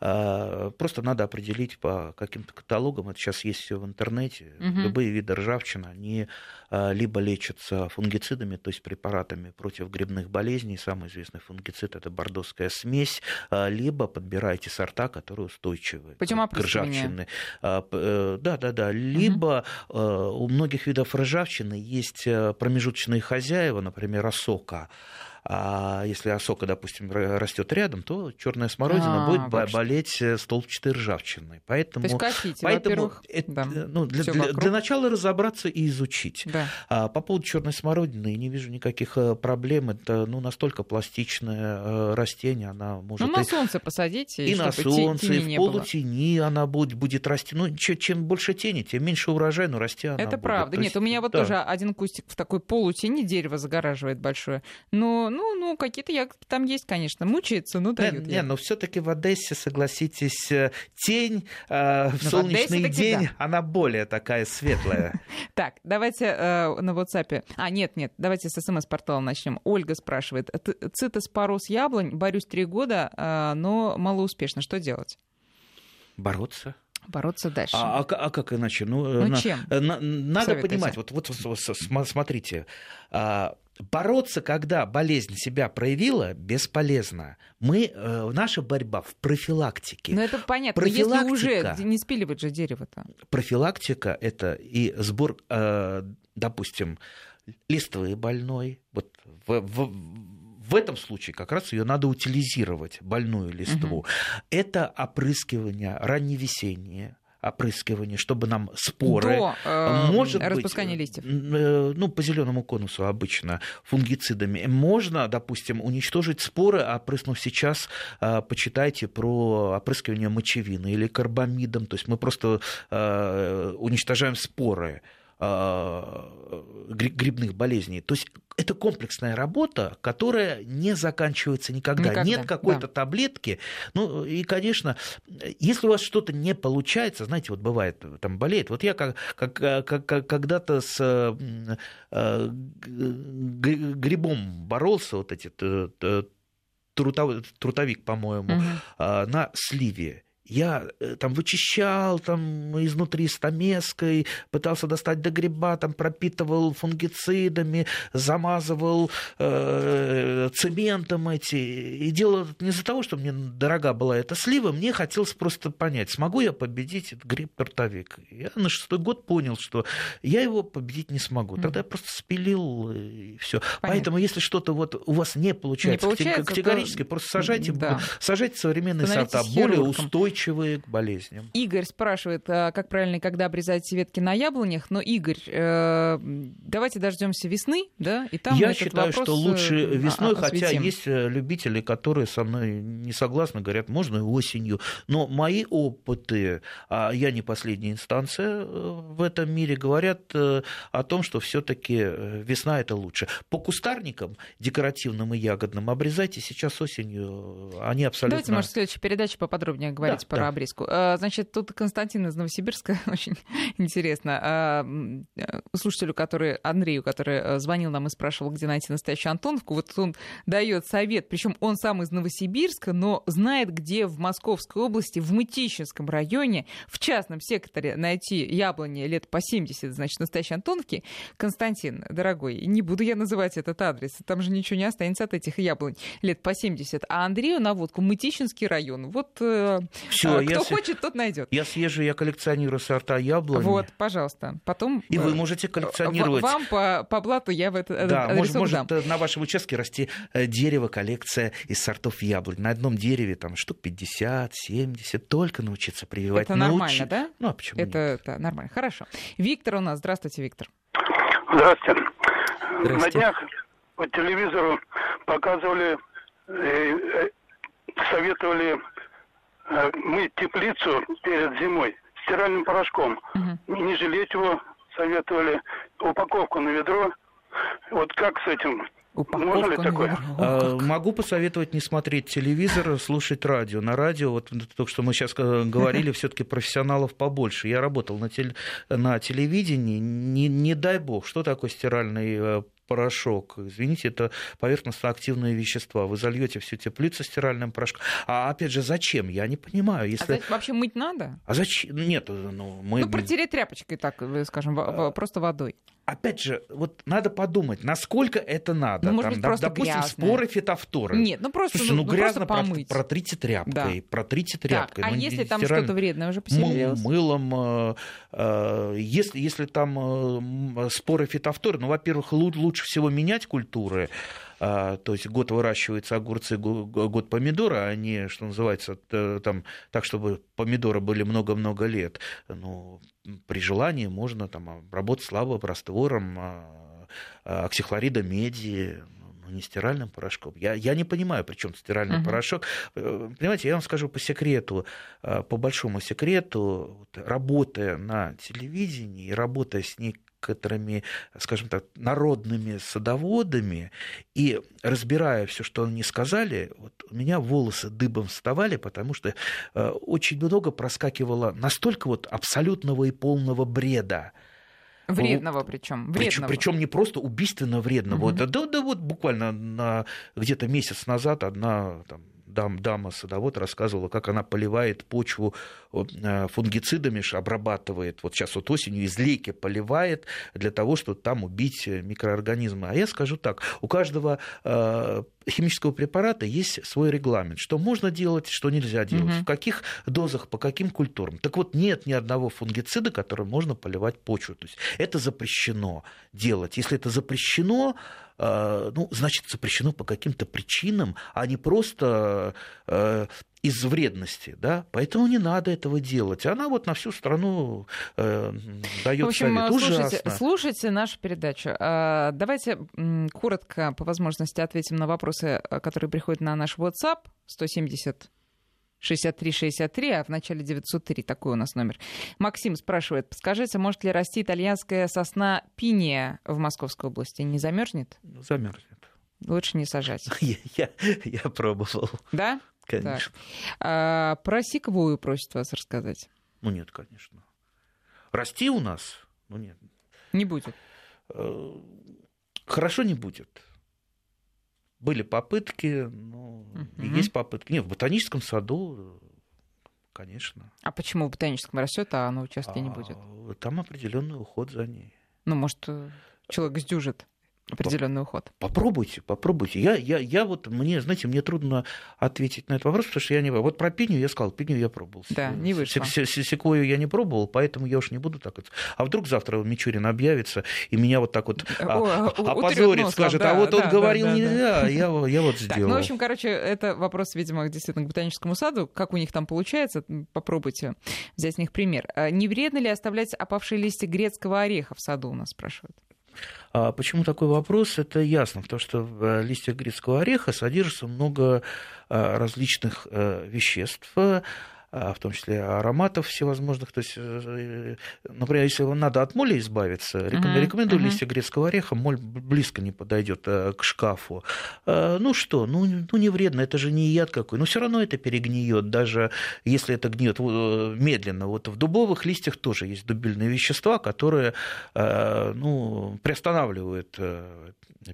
А, просто надо определить по каким-то каталогам. Это сейчас есть все в интернете. Угу. Любые виды ржавчины, они а, либо лечатся фунгицидами, то есть препаратами против грибных болезней. Самый известный фунгицид это бордоская смесь, а, либо подбирайте сорта, которые устойчивы Почему к ржавчине. Э, да, да, да. Либо угу. у многих видов ржавчины есть э, промежуточные хозяева, например, осока. А если осока, допустим, растет рядом, то черная смородина а, будет вообще. болеть э, столбчатой ржавчиной. Поэтому, то есть косите, поэтому это, да. ну, для, для, для начала разобраться и изучить. Да. А, по поводу черной смородины не вижу никаких э, проблем. Это ну, настолько пластичное э, растение, она может... Ну, на и, солнце посадите. И, и на солнце, и в полутени было. она будет, будет расти. Ну, чем больше тени, тем меньше урожай, но расти она Это будет. правда. Нет, есть, у меня вот да. тоже один кустик в такой полутени дерево загораживает большое. Но ну, ну, какие-то ягодки там есть, конечно. Мучается, но дают. Не, но все-таки в Одессе, согласитесь, э, тень э, в солнечный в день, да. она более такая светлая. Так, давайте э, на WhatsApp. А, нет, нет, давайте с СМС-портала начнем. Ольга спрашивает. Цитоспороз яблонь, борюсь три года, э, но малоуспешно. Что делать? Бороться бороться дальше. А, а, а как иначе? Ну, ну на, чем? На, надо понимать, вот, вот смотрите, а, бороться, когда болезнь себя проявила, бесполезно. Мы, э, наша борьба в профилактике. Ну, это понятно, если уже не спиливать же дерево-то. Профилактика – это и сбор, э, допустим, листовый больной. Вот в, в, в этом случае как раз ее надо утилизировать, больную листву. Угу. Это опрыскивание ранневесеннее, опрыскивание, чтобы нам споры, До, э, может распускания быть, листьев. Э, ну, по зеленому конусу обычно фунгицидами. Можно, допустим, уничтожить споры, опрыснув сейчас, э, почитайте про опрыскивание мочевины или карбамидом, то есть мы просто э, уничтожаем споры. А, грибных болезней. То есть это комплексная работа, которая не заканчивается никогда. никогда Нет какой-то да. таблетки. Ну и, конечно, если у вас что-то не получается, знаете, вот бывает, там болеет. Вот я как, как, как, как когда-то с э, грибом боролся, вот эти трутовик, по-моему, угу. на сливе. Я э, там вычищал там изнутри стамеской, пытался достать до гриба, там пропитывал фунгицидами, замазывал э, цементом эти. И делал это не из-за того, что мне дорога была эта слива, мне хотелось просто понять, смогу я победить этот гриб-портовик. Я на шестой год понял, что я его победить не смогу. Тогда я просто спилил и все. Поэтому если что-то вот у вас не получается, не получается категорически, то... просто сажайте, да. сажайте современные сорта, более устойчивые устойчивые к болезням. Игорь спрашивает, а как правильно и когда обрезать ветки на яблонях. Но, Игорь, э, давайте дождемся весны, да, и там Я считаю, что лучше э, весной, хотя есть э, любители, которые со мной не согласны, говорят, можно и осенью. Но мои опыты, а я не последняя инстанция в этом мире, говорят о том, что все-таки весна это лучше. По кустарникам декоративным и ягодным обрезайте сейчас осенью, они абсолютно... Давайте, может, в следующей передаче поподробнее говорить да, про да. обрезку. А, значит, тут Константин из Новосибирска, очень интересно. А, слушателю, который, Андрею, который э, звонил нам и спрашивал, где найти настоящую Антоновку, вот он дает совет, причем он сам из Новосибирска, но знает, где в Московской области, в Мытищинском районе, в частном секторе найти яблони лет по 70, значит, настоящей Антоновки. Константин, дорогой, не буду я называть этот адрес, там же ничего не останется от этих яблонь лет по 70. А Андрею наводку Мытищинский район. Вот э, все, а, кто я хочет, тот найдет. Я съезжу, я коллекционирую сорта яблони. Вот, пожалуйста. Потом... И вы э, можете коллекционировать. Вам по, по блату я в это Да, может, может на вашем участке расти э, дерево, коллекция из сортов яблонь. На одном дереве там штук 50, 70. Только научиться прививать. Это нормально, да? Ну, а почему это, нет? это нормально. Хорошо. Виктор у нас. Здравствуйте, Виктор. Здравствуйте. Здравствуйте. На днях по телевизору показывали, э, советовали Э, мыть теплицу перед зимой стиральным порошком. Угу. Не жалеть его советовали. Упаковку на ведро. Вот как с этим? Упаковка Можно ли такое? А, могу посоветовать не смотреть телевизор, слушать радио. На радио, вот то, что мы сейчас э, говорили, все-таки профессионалов побольше. Я работал на, теле, на телевидении. Не, не дай бог, что такое стиральный э, порошок. Извините, это поверхностно-активные вещества. Вы зальете всю теплицу стиральным порошком. А опять же, зачем? Я не понимаю. Если... А вообще мыть надо? А зачем? Нет, ну мы... Ну, протереть тряпочкой так, э, скажем, а... просто водой опять же, вот надо подумать, насколько это надо. Ну, может Там, быть, просто допустим, грязно. споры фитофторы. Нет, ну просто, Слушайте, ну, ну, грязно просто помыть. протрите тряпкой, да. протрите тряпкой. Так, а ну, если там стираль... что-то вредное уже поселилось? Мылом, э, э, если, если там э, споры фитофторы, ну, во-первых, лучше всего менять культуры, а, то есть год выращиваются огурцы, год помидоры, а не, что называется, там, так, чтобы помидоры были много-много лет. Ну, при желании можно там обработать слабым раствором а, а, оксихлорида меди, ну, не стиральным порошком. Я, я не понимаю, при чем стиральный uh-huh. порошок. Э, понимаете, я вам скажу по секрету, по большому секрету, работая на телевидении и работая с ней некоторыми, скажем так, народными садоводами, и разбирая все, что они сказали, вот у меня волосы дыбом вставали, потому что э, очень много проскакивало настолько вот абсолютного и полного бреда. Вредного причем. Причем, причем не просто убийственно вредного. Угу. Да, да, да, вот буквально на, где-то месяц назад одна там, дам, дама садовод рассказывала, как она поливает почву э, фунгицидами, обрабатывает, вот сейчас вот осенью из лейки поливает для того, чтобы там убить э, микроорганизмы. А я скажу так, у каждого э, химического препарата есть свой регламент, что можно делать, что нельзя делать, угу. в каких дозах, по каким культурам. Так вот, нет ни одного фунгицида, которым можно поливать почву. То есть это запрещено делать. Если это запрещено, э, ну, значит, запрещено по каким-то причинам, а не просто э, из вредности, да, поэтому не надо этого делать. Она вот на всю страну э, дает В общем, совет. Слушайте, Ужасно. слушайте нашу передачу. А, давайте коротко, по возможности, ответим на вопросы, э, которые приходят на наш WhatsApp 170 6363, а в начале 903 такой у нас номер. Максим спрашивает, скажите, может ли расти итальянская сосна пиния в Московской области? Не замерзнет? Замерзнет. Лучше не сажать. Я, я, я пробовал. Да? Конечно. А, про секвою просит вас рассказать. Ну нет, конечно. Расти у нас? Ну нет. Не будет. Э, хорошо не будет. Были попытки, но угу. есть попытки. Нет, в ботаническом саду конечно. А почему в ботаническом растет, а на участке а, не будет? Там определенный уход за ней. Ну, может, человек сдюжит определенный уход. Попробуйте, попробуйте. Я, я, я вот, мне, знаете, мне трудно ответить на этот вопрос, потому что я не... Вот про пеню я сказал, пеню я пробовал. Да, не вышло. Секвою я не пробовал, поэтому я уж не буду так... А вдруг завтра Мичурин объявится, и меня вот так вот а, опозорит, скажет, а вот он говорил нельзя, я вот сделал. Ну, в общем, короче, это вопрос, видимо, действительно к ботаническому саду. Как у них там получается, попробуйте взять с них пример. А не вредно ли оставлять опавшие листья грецкого ореха в саду, у нас спрашивают? А почему такой вопрос? Это ясно, потому что в э, листьях грецкого ореха содержится много а, различных э, веществ, в том числе ароматов всевозможных. То есть, э, например, если вам надо от моли избавиться, uh-huh, рекомендую uh-huh. листья грецкого ореха, моль близко не подойдет э, к шкафу. А, ну что, ну, ну не вредно, это же не яд какой, но все равно это перегниет, даже если это гниет э, медленно. Вот в дубовых листьях тоже есть дубильные вещества, которые ну, приостанавливают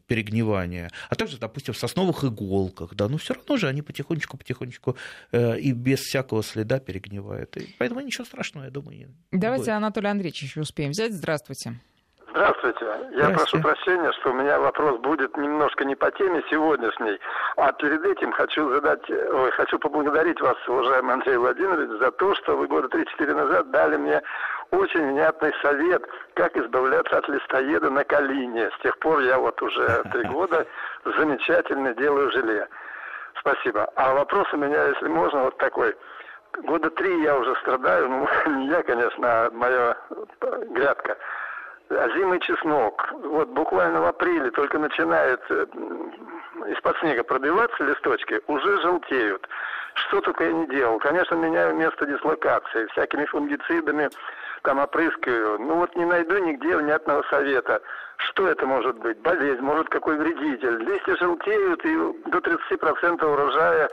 перегнивания, а также, допустим, в сосновых иголках, да, но все равно же они потихонечку-потихонечку и без всякого следа да, перегнивает. И поэтому ничего страшного, я думаю, не Давайте будет. Анатолий Андреевич еще успеем взять. Здравствуйте. Здравствуйте. Я прошу прощения, что у меня вопрос будет немножко не по теме сегодняшней, а перед этим хочу задать, ой, хочу поблагодарить вас, уважаемый Андрей Владимирович, за то, что вы года 3-4 назад дали мне очень внятный совет, как избавляться от листоеда на калине. С тех пор я вот уже три года замечательно делаю желе. Спасибо. А вопрос у меня, если можно, вот такой – года три я уже страдаю, ну, не я, конечно, а моя грядка. Озимый чеснок, вот буквально в апреле только начинает э, из-под снега пробиваться листочки, уже желтеют. Что только я не делал. Конечно, меняю место дислокации, всякими фунгицидами там опрыскиваю. Ну вот не найду нигде внятного совета. Что это может быть? Болезнь, может какой вредитель. Листья желтеют и до 30% урожая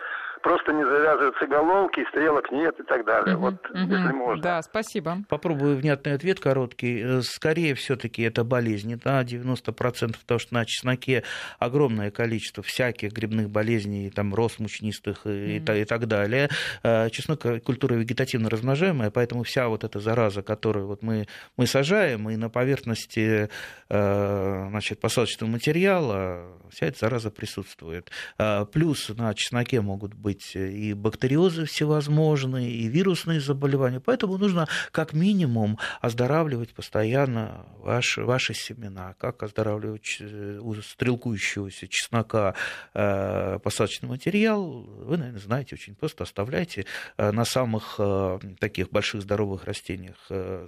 просто не завязываются головки, стрелок нет и так далее. Угу, вот, угу. если можно. Да, спасибо. Попробую внятный ответ короткий. Э, скорее все-таки это болезни, да, 90%, потому что на чесноке огромное количество всяких грибных болезней, там, рост мучнистых и, угу. и, и так далее. Э, чеснок культура вегетативно размножаемая, поэтому вся вот эта зараза, которую вот мы, мы сажаем, и на поверхности э, значит, посадочного материала вся эта зараза присутствует. Плюс на чесноке могут быть быть и бактериозы всевозможные, и вирусные заболевания. Поэтому нужно как минимум оздоравливать постоянно ваши, ваши семена. Как оздоравливать э, у стрелкующегося чеснока э, посадочный материал, вы, наверное, знаете, очень просто оставляйте э, на самых таких больших здоровых растениях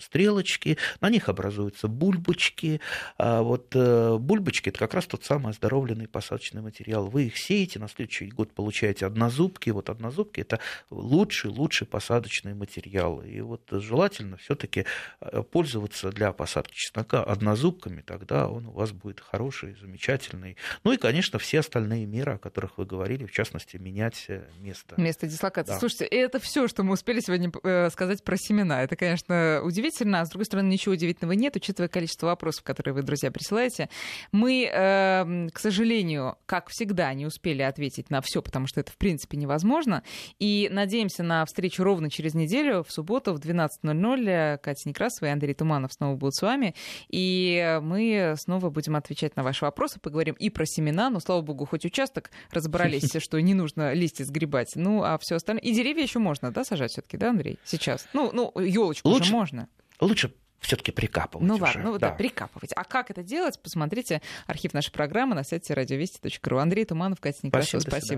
стрелочки, на них образуются бульбочки. А вот бульбочки – это как раз тот самый оздоровленный посадочный материал. Вы их сеете, на следующий год получаете однозуб, однозубки. Вот однозубки – это лучший, лучший посадочный материал. И вот желательно все таки э, пользоваться для посадки чеснока однозубками, тогда он у вас будет хороший, замечательный. Ну и, конечно, все остальные меры, о которых вы говорили, в частности, менять э, место. Место дислокации. Да. Слушайте, это все, что мы успели сегодня э, сказать про семена. Это, конечно, удивительно, а с другой стороны, ничего удивительного нет, учитывая количество вопросов, которые вы, друзья, присылаете. Мы, эм, к сожалению, как всегда, не успели ответить на все, потому что это, в принципе, невозможно. И надеемся на встречу ровно через неделю, в субботу в 12.00. Катя Некрасова и Андрей Туманов снова будут с вами. И мы снова будем отвечать на ваши вопросы. Поговорим и про семена. Ну, слава богу, хоть участок разобрались, что не нужно листья сгребать. Ну, а все остальное... И деревья еще можно, да, сажать все-таки, да, Андрей? Сейчас. Ну, ну елочку уже можно. Лучше все-таки прикапывать. Ну уже. ладно, ну да. да, прикапывать. А как это делать? Посмотрите архив нашей программы на сайте радиовести.ру. Андрей Туманов, Катя Некрасова, спасибо. спасибо.